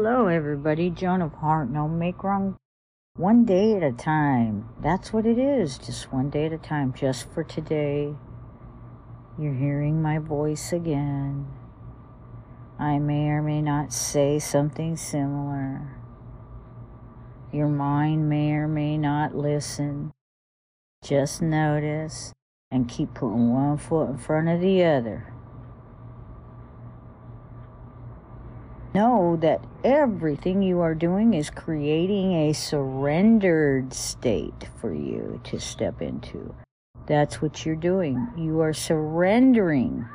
Hello, everybody. Joan of Heart. No make wrong. One day at a time. That's what it is. Just one day at a time. Just for today. You're hearing my voice again. I may or may not say something similar. Your mind may or may not listen. Just notice and keep putting one foot in front of the other. Know that everything you are doing is creating a surrendered state for you to step into. That's what you're doing. You are surrendering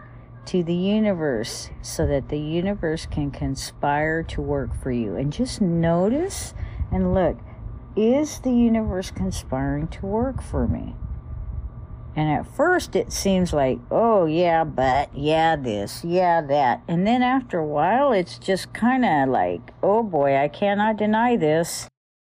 to the universe so that the universe can conspire to work for you. And just notice and look is the universe conspiring to work for me? And at first it seems like, oh, yeah, but, yeah, this, yeah, that. And then after a while, it's just kind of like, oh boy, I cannot deny this.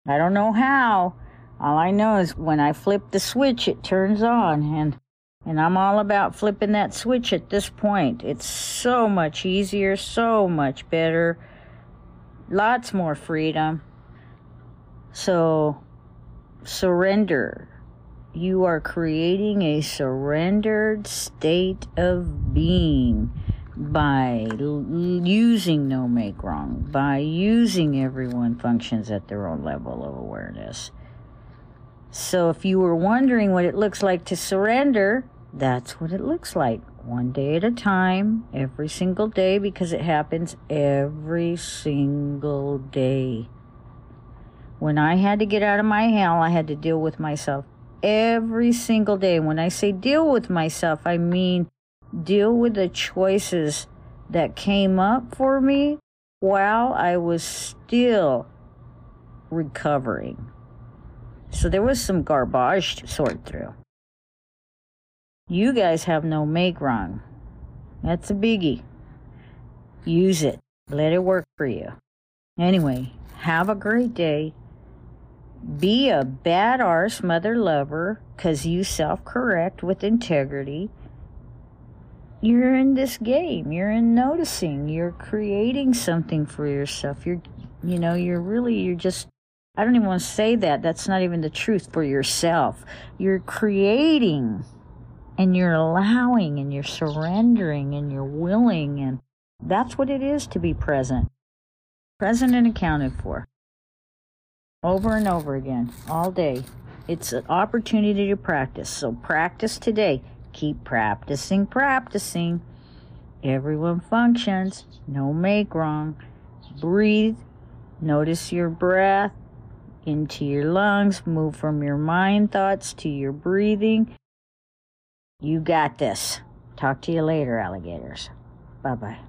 I don't know how. All I know is when I flip the switch, it turns on. And, and I'm all about flipping that switch at this point. It's so much easier, so much better, lots more freedom. So surrender you are creating a surrendered state of being by l- using no make wrong, by using everyone functions at their own level of awareness. So if you were wondering what it looks like to surrender, that's what it looks like. One day at a time, every single day, because it happens every single day. When I had to get out of my hell, I had to deal with myself every single day. When I say deal with myself, I mean deal with the choices that came up for me while I was still recovering. So there was some garbage to sort through. You guys have no make wrong. That's a biggie. Use it. Let it work for you. Anyway, have a great day be a bad arse mother lover because you self correct with integrity. You're in this game. You're in noticing. You're creating something for yourself. You're, you know, you're really, you're just, I don't even want to say that. That's not even the truth for yourself. You're creating and you're allowing and you're surrendering and you're willing. And that's what it is to be present. Present and accounted for over and over again, all day. It's an opportunity to practice. So practice today. Keep practicing, practicing. Everyone functions. No make wrong. Breathe. Notice your breath into your lungs. Move from your mind thoughts to your breathing. You got this. Talk to you later, alligators. Bye bye.